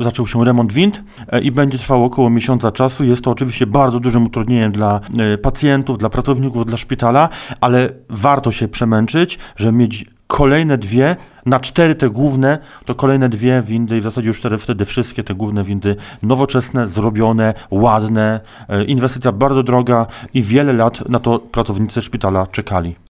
zaczął się remont wind e, i będzie trwało około miesiąca czasu. Jest to oczywiście bardzo dużym utrudnieniem dla e, pacjentów, dla pracowników, dla szpitala, ale warto się przemęczyć, żeby mieć kolejne dwie na cztery te główne, to kolejne dwie windy i w zasadzie już cztery, wtedy wszystkie te główne windy nowoczesne, zrobione, ładne. E, inwestycja bardzo droga i wiele lat na to pracownicy szpitala czekali.